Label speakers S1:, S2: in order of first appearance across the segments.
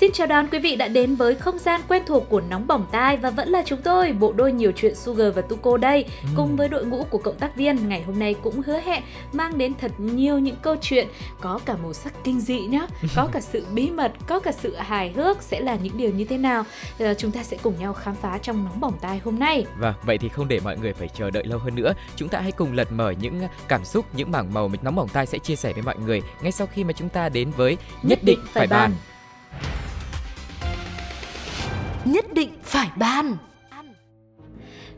S1: Xin chào đón quý vị đã đến với không gian quen thuộc của Nóng Bỏng Tai và vẫn là chúng tôi, bộ đôi nhiều chuyện Sugar và Tuko đây, ừ. cùng với đội ngũ của cộng tác viên ngày hôm nay cũng hứa hẹn mang đến thật nhiều những câu chuyện có cả màu sắc kinh dị nhá, có cả sự bí mật, có cả sự hài hước sẽ là những điều như thế nào. Ờ, chúng ta sẽ cùng nhau khám phá trong Nóng Bỏng Tai hôm nay.
S2: Vâng, vậy thì không để mọi người phải chờ đợi lâu hơn nữa, chúng ta hãy cùng lật mở những cảm xúc, những mảng màu Nóng Bỏng Tai sẽ chia sẻ với mọi người ngay sau khi mà chúng ta đến với
S1: Nhất, Nhất định phải bàn. bàn
S3: nhất định phải ban.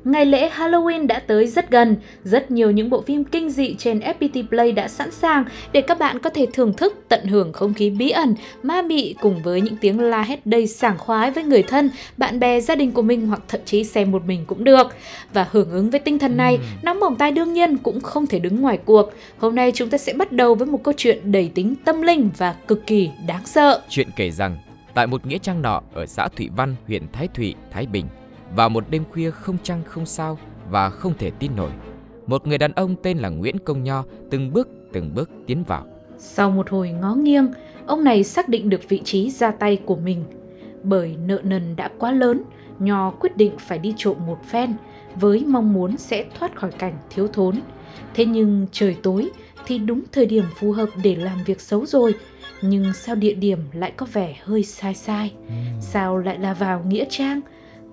S1: Ngày lễ Halloween đã tới rất gần, rất nhiều những bộ phim kinh dị trên FPT Play đã sẵn sàng để các bạn có thể thưởng thức tận hưởng không khí bí ẩn, ma mị cùng với những tiếng la hét đầy sảng khoái với người thân, bạn bè, gia đình của mình hoặc thậm chí xem một mình cũng được. Và hưởng ứng với tinh thần này, ừ. nóng bỏng tai đương nhiên cũng không thể đứng ngoài cuộc. Hôm nay chúng ta sẽ bắt đầu với một câu chuyện đầy tính tâm linh và cực kỳ đáng sợ.
S2: Chuyện kể rằng tại một nghĩa trang nọ ở xã Thụy Văn, huyện Thái Thụy, Thái Bình. Vào một đêm khuya không trăng không sao và không thể tin nổi, một người đàn ông tên là Nguyễn Công Nho từng bước từng bước tiến vào.
S1: Sau một hồi ngó nghiêng, ông này xác định được vị trí ra tay của mình. Bởi nợ nần đã quá lớn, Nho quyết định phải đi trộm một phen với mong muốn sẽ thoát khỏi cảnh thiếu thốn. Thế nhưng trời tối thì đúng thời điểm phù hợp để làm việc xấu rồi – nhưng sao địa điểm lại có vẻ hơi sai sai? Ừ. sao lại là vào nghĩa trang?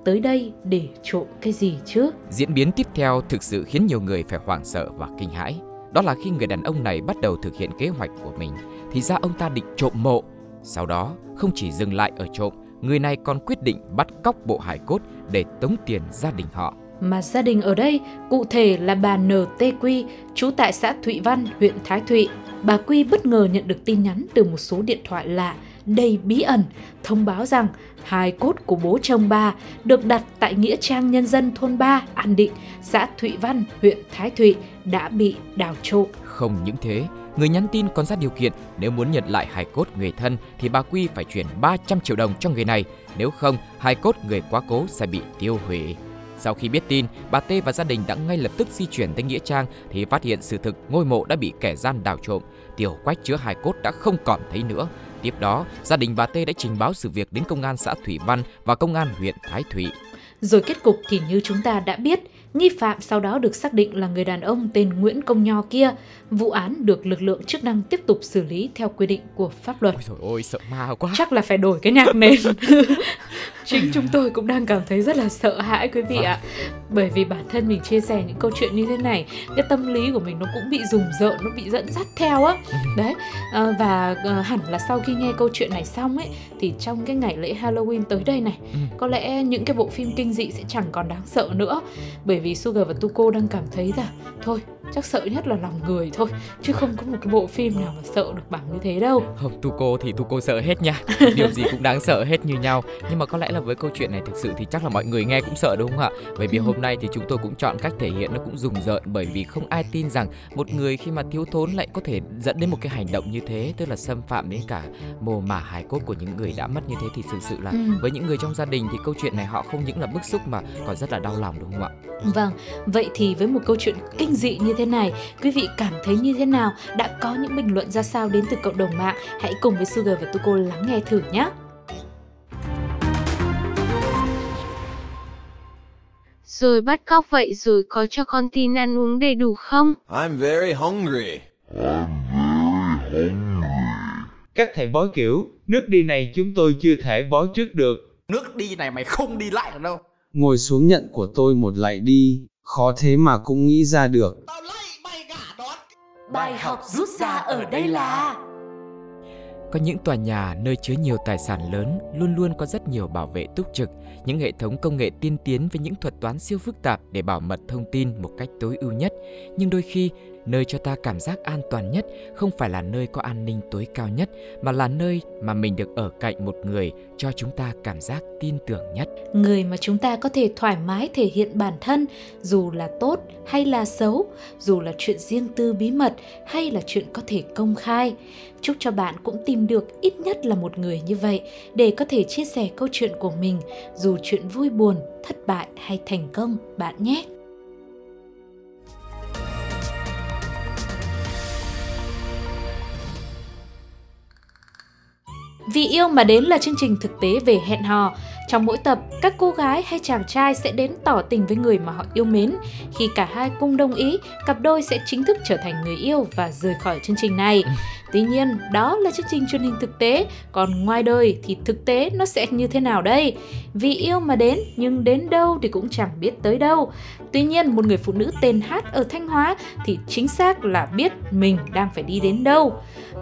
S1: Tới đây để trộm cái gì chứ?
S2: Diễn biến tiếp theo thực sự khiến nhiều người phải hoảng sợ và kinh hãi. Đó là khi người đàn ông này bắt đầu thực hiện kế hoạch của mình thì ra ông ta định trộm mộ. Sau đó không chỉ dừng lại ở trộm người này còn quyết định bắt cóc bộ hải cốt để tống tiền gia đình họ
S1: mà gia đình ở đây cụ thể là bà NTQ, trú tại xã Thụy Văn, huyện Thái Thụy. Bà Quy bất ngờ nhận được tin nhắn từ một số điện thoại lạ đầy bí ẩn thông báo rằng hài cốt của bố chồng bà được đặt tại nghĩa trang nhân dân thôn 3 An Định, xã Thụy Văn, huyện Thái Thụy đã bị đào trộm.
S2: Không những thế, người nhắn tin còn ra điều kiện nếu muốn nhận lại hài cốt người thân thì bà Quy phải chuyển 300 triệu đồng cho người này, nếu không hài cốt người quá cố sẽ bị tiêu hủy. Sau khi biết tin, bà T và gia đình đã ngay lập tức di chuyển tới Nghĩa Trang thì phát hiện sự thực ngôi mộ đã bị kẻ gian đào trộm, tiểu quách chứa hài cốt đã không còn thấy nữa. Tiếp đó, gia đình bà T đã trình báo sự việc đến công an xã Thủy Văn và công an huyện Thái Thủy.
S1: Rồi kết cục thì như chúng ta đã biết, nghi phạm sau đó được xác định là người đàn ông tên Nguyễn Công Nho kia. Vụ án được lực lượng chức năng tiếp tục xử lý theo quy định của pháp luật.
S2: Ôi ôi, sợ ma quá.
S1: Chắc là phải đổi cái nhạc nền. chính chúng tôi cũng đang cảm thấy rất là sợ hãi quý vị ạ. Bởi vì bản thân mình chia sẻ những câu chuyện như thế này cái tâm lý của mình nó cũng bị rùng rợn nó bị dẫn dắt theo á. Ừ. đấy à, và à, hẳn là sau khi nghe câu chuyện này xong ấy thì trong cái ngày lễ Halloween tới đây này ừ. có lẽ những cái bộ phim kinh dị sẽ chẳng còn đáng sợ nữa. Bởi vì Sugar và Tuko đang cảm thấy là thôi chắc sợ nhất là lòng người thôi chứ không có một cái bộ phim nào mà sợ được bằng như thế đâu.
S2: Không Tuko thì Tuko sợ hết nha. Điều gì cũng đáng sợ hết như nhau. Nhưng mà có lẽ là với câu chuyện này thực sự thì chắc là mọi người nghe cũng sợ đúng không ạ? Bởi vì ừ. hôm nay thì chúng tôi cũng chọn cách thể hiện nó cũng rùng rợn bởi vì không ai tin rằng một người khi mà thiếu thốn lại có thể dẫn đến một cái hành động như thế tức là xâm phạm đến cả mồ mả hài cốt của những người đã mất như thế thì thực sự là ừ. với những người trong gia đình thì câu chuyện này họ không những là bức xúc mà còn rất là đau lòng đúng không ạ?
S1: Vâng vậy thì với một câu chuyện kinh dị như thế này quý vị cảm thấy như thế nào đã có những bình luận ra sao đến từ cộng đồng mạng hãy cùng với Sugar và Tuko lắng nghe thử nhé
S4: Rồi bắt cóc vậy rồi có cho con tin ăn uống đầy đủ không?
S5: I'm very hungry. I'm very
S6: hungry. Các thầy bói kiểu, nước đi này chúng tôi chưa thể bói trước được.
S7: Nước đi này mày không đi lại được đâu.
S8: Ngồi xuống nhận của tôi một lại đi, khó thế mà cũng nghĩ ra được.
S7: Tao
S3: Bài học rút ra ở đây là
S2: có những tòa nhà nơi chứa nhiều tài sản lớn luôn luôn có rất nhiều bảo vệ túc trực, những hệ thống công nghệ tiên tiến với những thuật toán siêu phức tạp để bảo mật thông tin một cách tối ưu nhất. Nhưng đôi khi, nơi cho ta cảm giác an toàn nhất không phải là nơi có an ninh tối cao nhất mà là nơi mà mình được ở cạnh một người cho chúng ta cảm giác tin tưởng nhất.
S1: Người mà chúng ta có thể thoải mái thể hiện bản thân dù là tốt hay là xấu, dù là chuyện riêng tư bí mật hay là chuyện có thể công khai. Chúc cho bạn cũng tìm được ít nhất là một người như vậy để có thể chia sẻ câu chuyện của mình, dù chuyện vui buồn, thất bại hay thành công bạn nhé. Vì yêu mà đến là chương trình thực tế về hẹn hò. Trong mỗi tập, các cô gái hay chàng trai sẽ đến tỏ tình với người mà họ yêu mến. Khi cả hai cùng đồng ý, cặp đôi sẽ chính thức trở thành người yêu và rời khỏi chương trình này. Tuy nhiên, đó là chương trình truyền hình thực tế, còn ngoài đời thì thực tế nó sẽ như thế nào đây? Vì yêu mà đến, nhưng đến đâu thì cũng chẳng biết tới đâu. Tuy nhiên, một người phụ nữ tên Hát ở Thanh Hóa thì chính xác là biết mình đang phải đi đến đâu.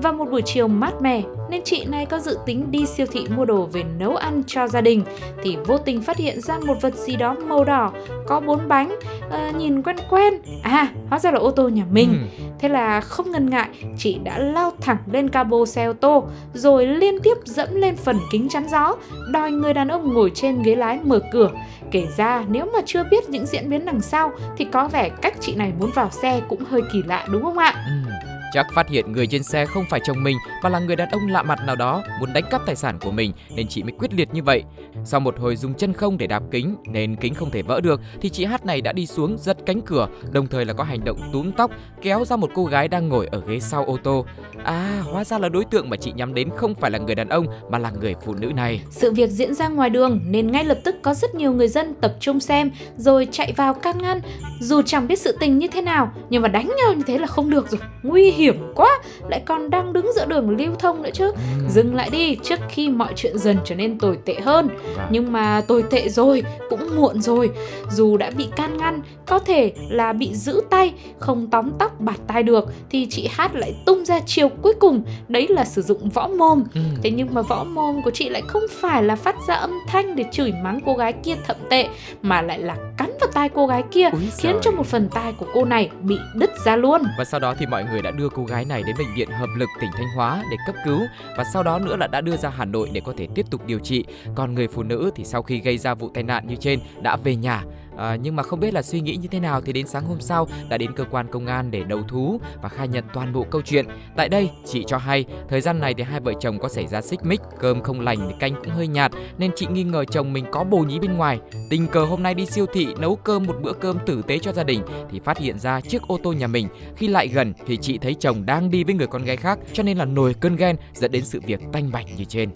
S1: Và một buổi chiều mát mẻ, nên chị này có dự tính đi siêu thị mua đồ về nấu ăn cho gia đình thì vô tình phát hiện ra một vật gì đó màu đỏ có bốn bánh à, nhìn quen quen à hóa ra là ô tô nhà mình ừ. thế là không ngần ngại chị đã lao thẳng lên cabo xe ô tô, rồi liên tiếp dẫm lên phần kính chắn gió, đòi người đàn ông ngồi trên ghế lái mở cửa kể ra, nếu mà chưa biết những diễn biến đằng sau, thì có vẻ cách chị này muốn vào xe cũng hơi kỳ lạ, đúng không ạ ừ.
S2: Chắc phát hiện người trên xe không phải chồng mình mà là người đàn ông lạ mặt nào đó muốn đánh cắp tài sản của mình nên chị mới quyết liệt như vậy. Sau một hồi dùng chân không để đạp kính nên kính không thể vỡ được thì chị Hát này đã đi xuống giật cánh cửa, đồng thời là có hành động túm tóc kéo ra một cô gái đang ngồi ở ghế sau ô tô. À, hóa ra là đối tượng mà chị nhắm đến không phải là người đàn ông mà là người phụ nữ này.
S1: Sự việc diễn ra ngoài đường nên ngay lập tức có rất nhiều người dân tập trung xem rồi chạy vào can ngăn. Dù chẳng biết sự tình như thế nào nhưng mà đánh nhau như thế là không được rồi, nguy hiểm quá, lại còn đang đứng giữa đường lưu thông nữa chứ. Ừ. Dừng lại đi trước khi mọi chuyện dần trở nên tồi tệ hơn. Vâng. Nhưng mà tồi tệ rồi cũng muộn rồi. Dù đã bị can ngăn, có thể là bị giữ tay, không tóm tóc bạt tai được thì chị Hát lại tung ra chiều cuối cùng, đấy là sử dụng võ mồm. Ừ. Thế nhưng mà võ mồm của chị lại không phải là phát ra âm thanh để chửi mắng cô gái kia thậm tệ mà lại là cắn vào tai cô gái kia Úi khiến trời. cho một phần tai của cô này bị đứt ra luôn.
S2: Và sau đó thì mọi người đã đưa cô gái này đến bệnh viện hợp lực, tỉnh Thanh Hóa để cấp cứu và sau đó nữa là đã đưa ra Hà Nội để có thể tiếp tục điều trị. Còn người phụ nữ thì sau khi gây ra vụ tai nạn như trên đã về nhà À, nhưng mà không biết là suy nghĩ như thế nào thì đến sáng hôm sau đã đến cơ quan công an để đầu thú và khai nhận toàn bộ câu chuyện. Tại đây, chị cho hay thời gian này thì hai vợ chồng có xảy ra xích mích, cơm không lành thì canh cũng hơi nhạt nên chị nghi ngờ chồng mình có bồ nhí bên ngoài. Tình cờ hôm nay đi siêu thị nấu cơm một bữa cơm tử tế cho gia đình thì phát hiện ra chiếc ô tô nhà mình. Khi lại gần thì chị thấy chồng đang đi với người con gái khác cho nên là nổi cơn ghen dẫn đến sự việc tanh bạch như trên.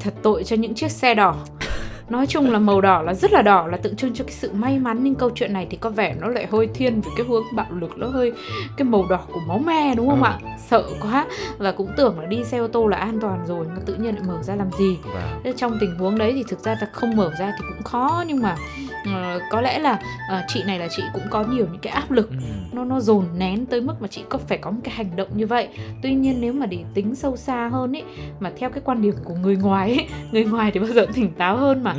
S1: Thật tội cho những chiếc xe đỏ nói chung là màu đỏ là rất là đỏ là tượng trưng cho cái sự may mắn nhưng câu chuyện này thì có vẻ nó lại hơi thiên về cái hướng bạo lực nó hơi cái màu đỏ của máu me đúng không ừ. ạ sợ quá và cũng tưởng là đi xe ô tô là an toàn rồi mà tự nhiên lại mở ra làm gì vâng. trong tình huống đấy thì thực ra là không mở ra thì cũng khó nhưng mà uh, có lẽ là uh, chị này là chị cũng có nhiều những cái áp lực. Ừ. nó nó dồn nén tới mức mà chị có phải có một cái hành động như vậy. Tuy nhiên nếu mà để tính sâu xa hơn ấy mà theo cái quan điểm của người ngoài ấy người ngoài thì bao giờ tỉnh táo hơn mà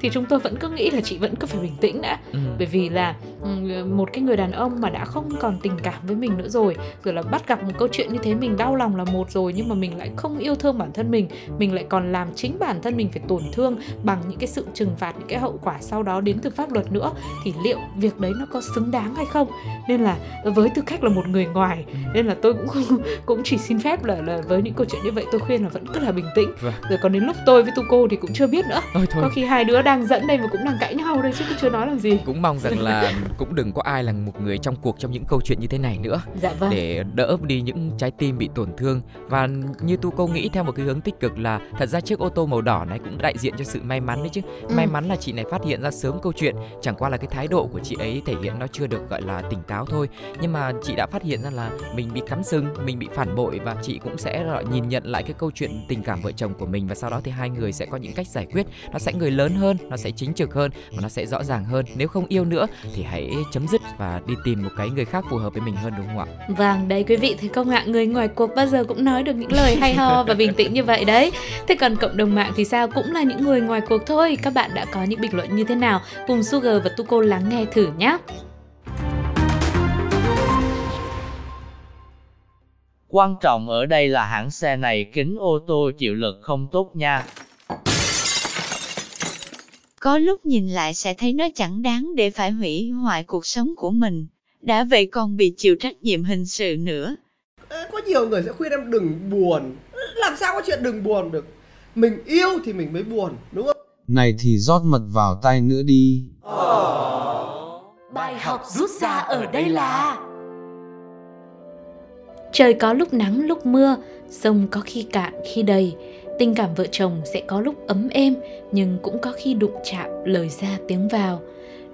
S1: thì chúng tôi vẫn cứ nghĩ là chị vẫn cứ phải bình tĩnh đã ừ. bởi vì là ừ, một cái người đàn ông mà đã không còn tình cảm với mình nữa rồi rồi là bắt gặp một câu chuyện như thế mình đau lòng là một rồi nhưng mà mình lại không yêu thương bản thân mình mình lại còn làm chính bản thân mình phải tổn thương bằng những cái sự trừng phạt những cái hậu quả sau đó đến từ pháp luật nữa thì liệu việc đấy nó có xứng đáng hay không nên là với tư cách là một người ngoài ừ. nên là tôi cũng cũng chỉ xin phép là là với những câu chuyện như vậy tôi khuyên là vẫn cứ là bình tĩnh vâng. rồi còn đến lúc tôi với tu cô thì cũng chưa biết nữa Ôi, thôi. có khi hai đứa đang dẫn đây mà cũng đang cãi nhau đây chứ chưa nói làm gì.
S2: Cũng mong rằng là cũng đừng có ai là một người trong cuộc trong những câu chuyện như thế này nữa.
S1: Dạ vâng.
S2: để đỡ đi những trái tim bị tổn thương. Và như tu cô nghĩ theo một cái hướng tích cực là thật ra chiếc ô tô màu đỏ này cũng đại diện cho sự may mắn đấy chứ. Ừ. may mắn là chị này phát hiện ra sớm câu chuyện. Chẳng qua là cái thái độ của chị ấy thể hiện nó chưa được gọi là tỉnh táo thôi. Nhưng mà chị đã phát hiện ra là mình bị cắm sừng mình bị phản bội và chị cũng sẽ nhìn nhận lại cái câu chuyện tình cảm vợ chồng của mình và sau đó thì hai người sẽ có những cách giải quyết. Nó sẽ người lớn hơn nó sẽ chính trực hơn và nó sẽ rõ ràng hơn. Nếu không yêu nữa thì hãy chấm dứt và đi tìm một cái người khác phù hợp với mình hơn đúng không ạ?
S1: Vâng đấy quý vị thấy không ạ? Người ngoài cuộc bao giờ cũng nói được những lời hay ho và bình tĩnh như vậy đấy. Thế còn cộng đồng mạng thì sao? Cũng là những người ngoài cuộc thôi. Các bạn đã có những bình luận như thế nào? Cùng Sugar và Tuko lắng nghe thử nhé
S9: Quan trọng ở đây là hãng xe này kính ô tô chịu lực không tốt nha.
S10: Có lúc nhìn lại sẽ thấy nó chẳng đáng để phải hủy hoại cuộc sống của mình. Đã vậy còn bị chịu trách nhiệm hình sự nữa.
S11: Có nhiều người sẽ khuyên em đừng buồn. Làm sao có chuyện đừng buồn được. Mình yêu thì mình mới buồn, đúng không?
S8: Này thì rót mật vào tay nữa đi.
S3: Bài học rút ra ở đây là
S1: Trời có lúc nắng lúc mưa, sông có khi cạn khi đầy. Tình cảm vợ chồng sẽ có lúc ấm êm, nhưng cũng có khi đụng chạm lời ra tiếng vào.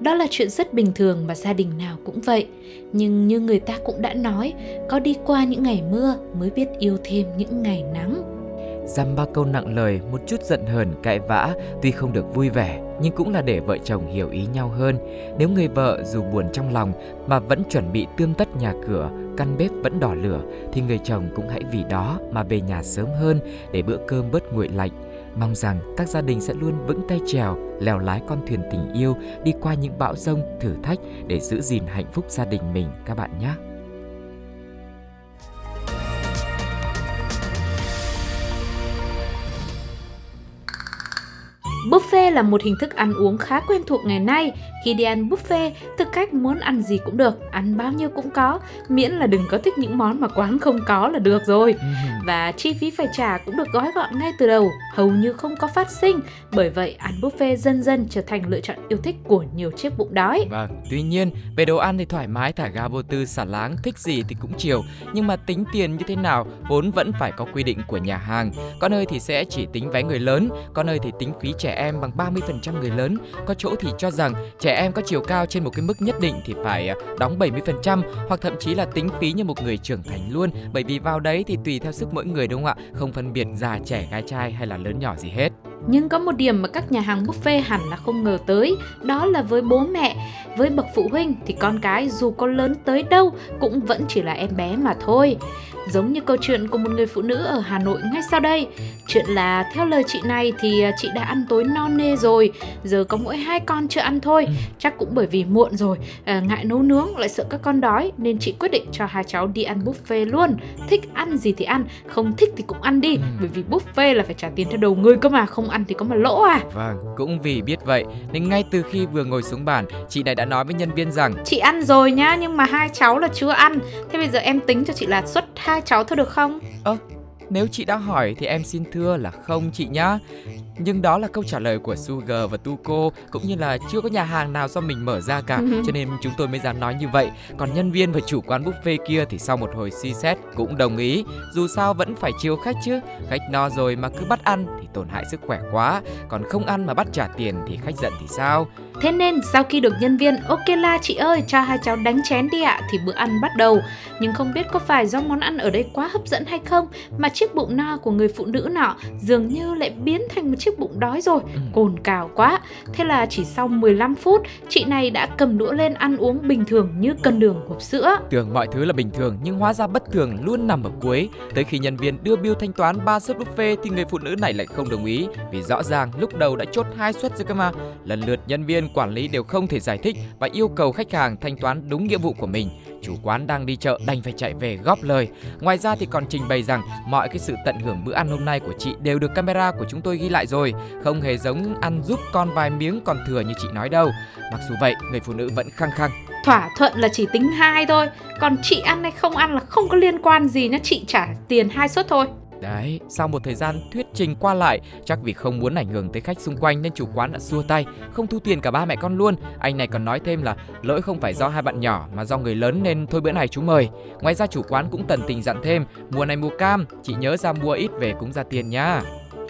S1: Đó là chuyện rất bình thường mà gia đình nào cũng vậy. Nhưng như người ta cũng đã nói, có đi qua những ngày mưa mới biết yêu thêm những ngày nắng.
S2: Dăm ba câu nặng lời, một chút giận hờn, cãi vã, tuy không được vui vẻ, nhưng cũng là để vợ chồng hiểu ý nhau hơn. Nếu người vợ dù buồn trong lòng mà vẫn chuẩn bị tươm tất nhà cửa, căn bếp vẫn đỏ lửa, thì người chồng cũng hãy vì đó mà về nhà sớm hơn để bữa cơm bớt nguội lạnh. Mong rằng các gia đình sẽ luôn vững tay trèo, lèo lái con thuyền tình yêu đi qua những bão rông, thử thách để giữ gìn hạnh phúc gia đình mình các bạn nhé.
S1: Buffet là một hình thức ăn uống khá quen thuộc ngày nay. Khi đi ăn buffet, thực khách muốn ăn gì cũng được, ăn bao nhiêu cũng có, miễn là đừng có thích những món mà quán không có là được rồi. Và chi phí phải trả cũng được gói gọn ngay từ đầu, hầu như không có phát sinh. Bởi vậy, ăn buffet dần dần trở thành lựa chọn yêu thích của nhiều chiếc bụng đói.
S2: Vâng, tuy nhiên, về đồ ăn thì thoải mái thả ga vô tư xả láng, thích gì thì cũng chiều. Nhưng mà tính tiền như thế nào vốn vẫn phải có quy định của nhà hàng. Có nơi thì sẽ chỉ tính vé người lớn, có nơi thì tính phí trẻ em bằng 30% người lớn, có chỗ thì cho rằng trẻ em có chiều cao trên một cái mức nhất định thì phải à, đóng 70% hoặc thậm chí là tính phí như một người trưởng thành luôn, bởi vì vào đấy thì tùy theo sức mỗi người đúng không ạ, không phân biệt già trẻ gái trai hay là lớn nhỏ gì hết.
S1: Nhưng có một điểm mà các nhà hàng buffet hẳn là không ngờ tới, đó là với bố mẹ, với bậc phụ huynh thì con cái dù có lớn tới đâu cũng vẫn chỉ là em bé mà thôi. Giống như câu chuyện của một người phụ nữ ở Hà Nội ngay sau đây. Chuyện là theo lời chị này thì à, chị đã ăn tối non nê rồi, giờ có mỗi hai con chưa ăn thôi. Chắc cũng bởi vì muộn rồi, à, ngại nấu nướng lại sợ các con đói nên chị quyết định cho hai cháu đi ăn buffet luôn. Thích ăn gì thì ăn, không thích thì cũng ăn đi, bởi vì buffet là phải trả tiền theo đầu người cơ mà, không ăn thì có mà lỗ à.
S2: Vâng, cũng vì biết vậy nên ngay từ khi vừa ngồi xuống bàn, chị này đã nói với nhân viên rằng
S1: Chị ăn rồi nhá, nhưng mà hai cháu là chưa ăn. Thế bây giờ em tính cho chị là suất hai cháu thôi được không?
S2: Ơ, nếu chị đã hỏi thì em xin thưa là không chị nhá. Nhưng đó là câu trả lời của Sugar và Tuko cũng như là chưa có nhà hàng nào do mình mở ra cả cho nên chúng tôi mới dám nói như vậy. Còn nhân viên và chủ quán buffet kia thì sau một hồi suy xét cũng đồng ý. Dù sao vẫn phải chiều khách chứ. Khách no rồi mà cứ bắt ăn thì tổn hại sức khỏe quá. Còn không ăn mà bắt trả tiền thì khách giận thì sao?
S1: Thế nên sau khi được nhân viên Ok la chị ơi cho hai cháu đánh chén đi ạ thì bữa ăn bắt đầu. Nhưng không biết có phải do món ăn ở đây quá hấp dẫn hay không Mà chiếc bụng no của người phụ nữ nọ dường như lại biến thành một chiếc bụng đói rồi Cồn cào quá. Thế là chỉ sau 15 phút chị này đã cầm đũa lên ăn uống bình thường như cân đường hộp sữa.
S2: Tưởng mọi thứ là bình thường nhưng hóa ra bất thường luôn nằm ở cuối. Tới khi nhân viên đưa bill thanh toán 3 suất buffet thì người phụ nữ này lại không đồng ý. Vì rõ ràng lúc đầu đã chốt hai suất rồi cơ mà. Lần lượt nhân viên quản lý đều không thể giải thích và yêu cầu khách hàng thanh toán đúng nghĩa vụ của mình. Chủ quán đang đi chợ đành phải chạy về góp lời. Ngoài ra thì còn trình bày rằng mọi cái sự tận hưởng bữa ăn hôm nay của chị đều được camera của chúng tôi ghi lại rồi, không hề giống ăn giúp con vài miếng còn thừa như chị nói đâu. Mặc dù vậy, người phụ nữ vẫn khăng khăng
S1: Thỏa thuận là chỉ tính hai thôi Còn chị ăn hay không ăn là không có liên quan gì nhá Chị trả tiền hai suất thôi
S2: Đấy, sau một thời gian thuyết trình qua lại, chắc vì không muốn ảnh hưởng tới khách xung quanh nên chủ quán đã xua tay, không thu tiền cả ba mẹ con luôn. Anh này còn nói thêm là lỗi không phải do hai bạn nhỏ mà do người lớn nên thôi bữa này chú mời. Ngoài ra chủ quán cũng tần tình dặn thêm, mùa này mua cam, chị nhớ ra mua ít về cũng ra tiền nhá.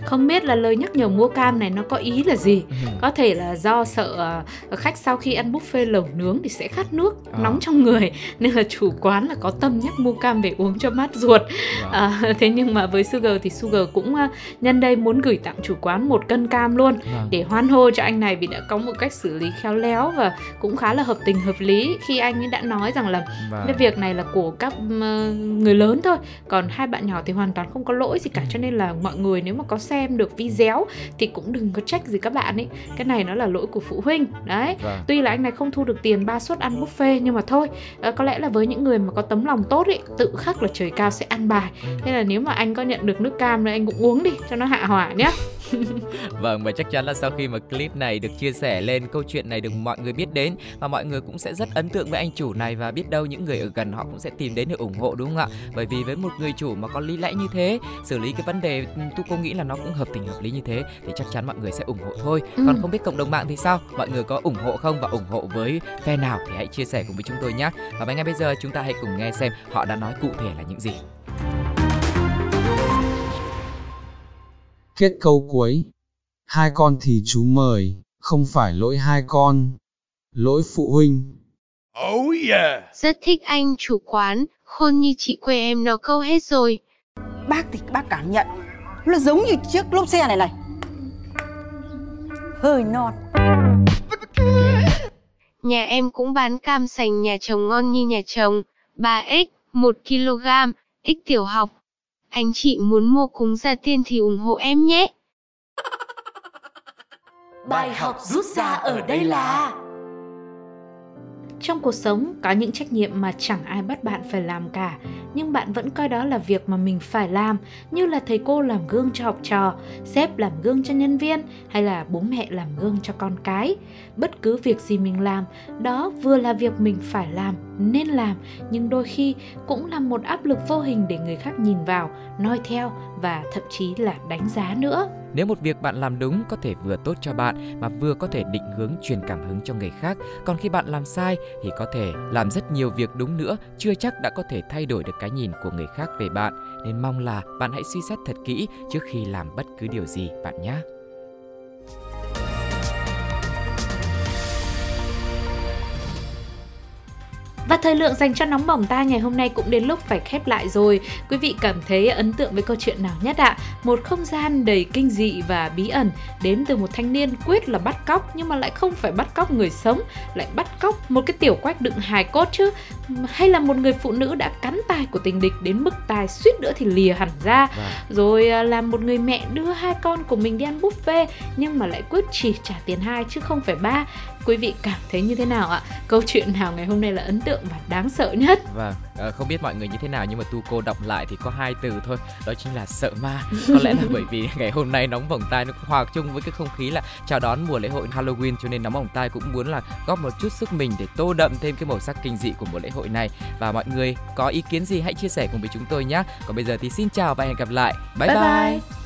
S1: Không biết là lời nhắc nhở mua cam này nó có ý là gì
S2: Ừ.
S1: Có thể là do sợ ờ, khách sau khi ăn buffet lẩu nướng thì sẽ khát nước
S2: Ờ.
S1: nóng trong người Nên là chủ quán là có tâm nhắc mua cam về uống cho mát ruột. À, Thế nhưng mà với Sugar thì Sugar cũng ờ, nhân đây muốn gửi tặng chủ quán một cân cam luôn
S2: Vâng.
S1: Để hoan hô cho anh này vì đã có một cách xử lý khéo léo và cũng khá là hợp tình hợp lý Khi anh ấy đã nói rằng là
S2: Vâng.
S1: cái việc này là của các người lớn thôi Còn hai bạn nhỏ thì hoàn toàn không có lỗi gì cả Cho nên là mọi người nếu mà có xem được video thì cũng đừng có trách gì các bạn ấy. Cái này nó là lỗi của phụ huynh. Đấy
S2: Vâng.
S1: tuy là anh này không thu được tiền ba suất ăn buffet nhưng mà thôi ờ, có lẽ là với những người mà có tấm lòng tốt ấy tự khắc là trời cao sẽ ăn bài. Nên là nếu mà anh có nhận được nước cam thì anh cũng uống đi cho nó hạ hỏa nhé
S2: Vâng và chắc chắn là sau khi mà clip này được chia sẻ lên câu chuyện này được mọi người biết đến và mọi người cũng sẽ rất ấn tượng với anh chủ này và biết đâu những người ở gần họ cũng sẽ tìm đến để ủng hộ đúng không ạ? Bởi vì với một người chủ mà có lý lẽ như thế, xử lý cái vấn đề tu cô nghĩ là nó cũng hợp tình hợp lý như thế thì chắc chắn mọi người sẽ ủng hộ thôi.
S1: Ừ.
S2: Còn không biết cộng đồng mạng thì sao? Mọi người có ủng hộ không và ủng hộ với phe nào thì hãy chia sẻ cùng với chúng tôi nhé. Và ngay bây giờ chúng ta hãy cùng nghe xem họ đã nói cụ thể là những gì.
S8: Kết câu cuối. Hai con thì chú mời, không phải lỗi hai con. Lỗi phụ huynh.
S5: Oh yeah!
S4: Rất thích anh chủ quán, khôn như chị quê em nó câu hết rồi.
S12: Bác thì bác cảm nhận Nó giống như chiếc lốp xe này này Hơi non
S4: Nhà em cũng bán cam sành nhà chồng ngon như nhà chồng, 3x, 1 kg, x tiểu học. Anh chị muốn mua cúng gia tiên thì ủng hộ em nhé.
S3: Bài học rút ra ở đây là
S1: trong cuộc sống có những trách nhiệm mà chẳng ai bắt bạn phải làm cả, nhưng bạn vẫn coi đó là việc mà mình phải làm, như là thầy cô làm gương cho học trò, sếp làm gương cho nhân viên hay là bố mẹ làm gương cho con cái. Bất cứ việc gì mình làm, đó vừa là việc mình phải làm, nên làm, nhưng đôi khi cũng là một áp lực vô hình để người khác nhìn vào, noi theo và thậm chí là đánh giá nữa.
S2: Nếu một việc bạn làm đúng có thể vừa tốt cho bạn mà vừa có thể định hướng truyền cảm hứng cho người khác, còn khi bạn làm sai thì có thể làm rất nhiều việc đúng nữa, chưa chắc đã có thể thay đổi được cái nhìn của người khác về bạn. Nên mong là bạn hãy suy xét thật kỹ trước khi làm bất cứ điều gì bạn nhé.
S1: Và thời lượng dành cho nóng bỏng ta ngày hôm nay cũng đến lúc phải khép lại rồi. Quý vị cảm thấy ấn tượng với câu chuyện nào nhất ạ? Một không gian đầy kinh dị và bí ẩn đến từ một thanh niên quyết là bắt cóc nhưng mà lại không phải bắt cóc người sống, lại bắt cóc một cái tiểu quách đựng hài cốt chứ. Hay là một người phụ nữ đã cắn tai của tình địch đến mức tai suýt nữa thì lìa hẳn ra. Rồi à, là một người mẹ đưa hai con của mình đi ăn buffet nhưng mà lại quyết chỉ trả tiền hai chứ không phải ba. Quý vị cảm thấy như thế nào ạ? Câu chuyện nào ngày hôm nay là ấn tượng và đáng sợ nhất?
S2: Vâng, ờ, không biết mọi người như thế nào nhưng mà tu cô đọc lại thì có hai từ thôi, đó chính là sợ ma. Có lẽ là bởi vì ngày hôm nay nóng bỏng tai nó hòa chung với cái không khí là chào đón mùa lễ hội Halloween cho nên nóng bỏng tai cũng muốn là góp một chút sức mình để tô đậm thêm cái màu sắc kinh dị của mùa lễ hội này. Và mọi người có ý kiến gì hãy chia sẻ cùng với chúng tôi nhé. Còn bây giờ thì xin chào và hẹn gặp lại. Bye bye.
S1: Bye
S2: bye.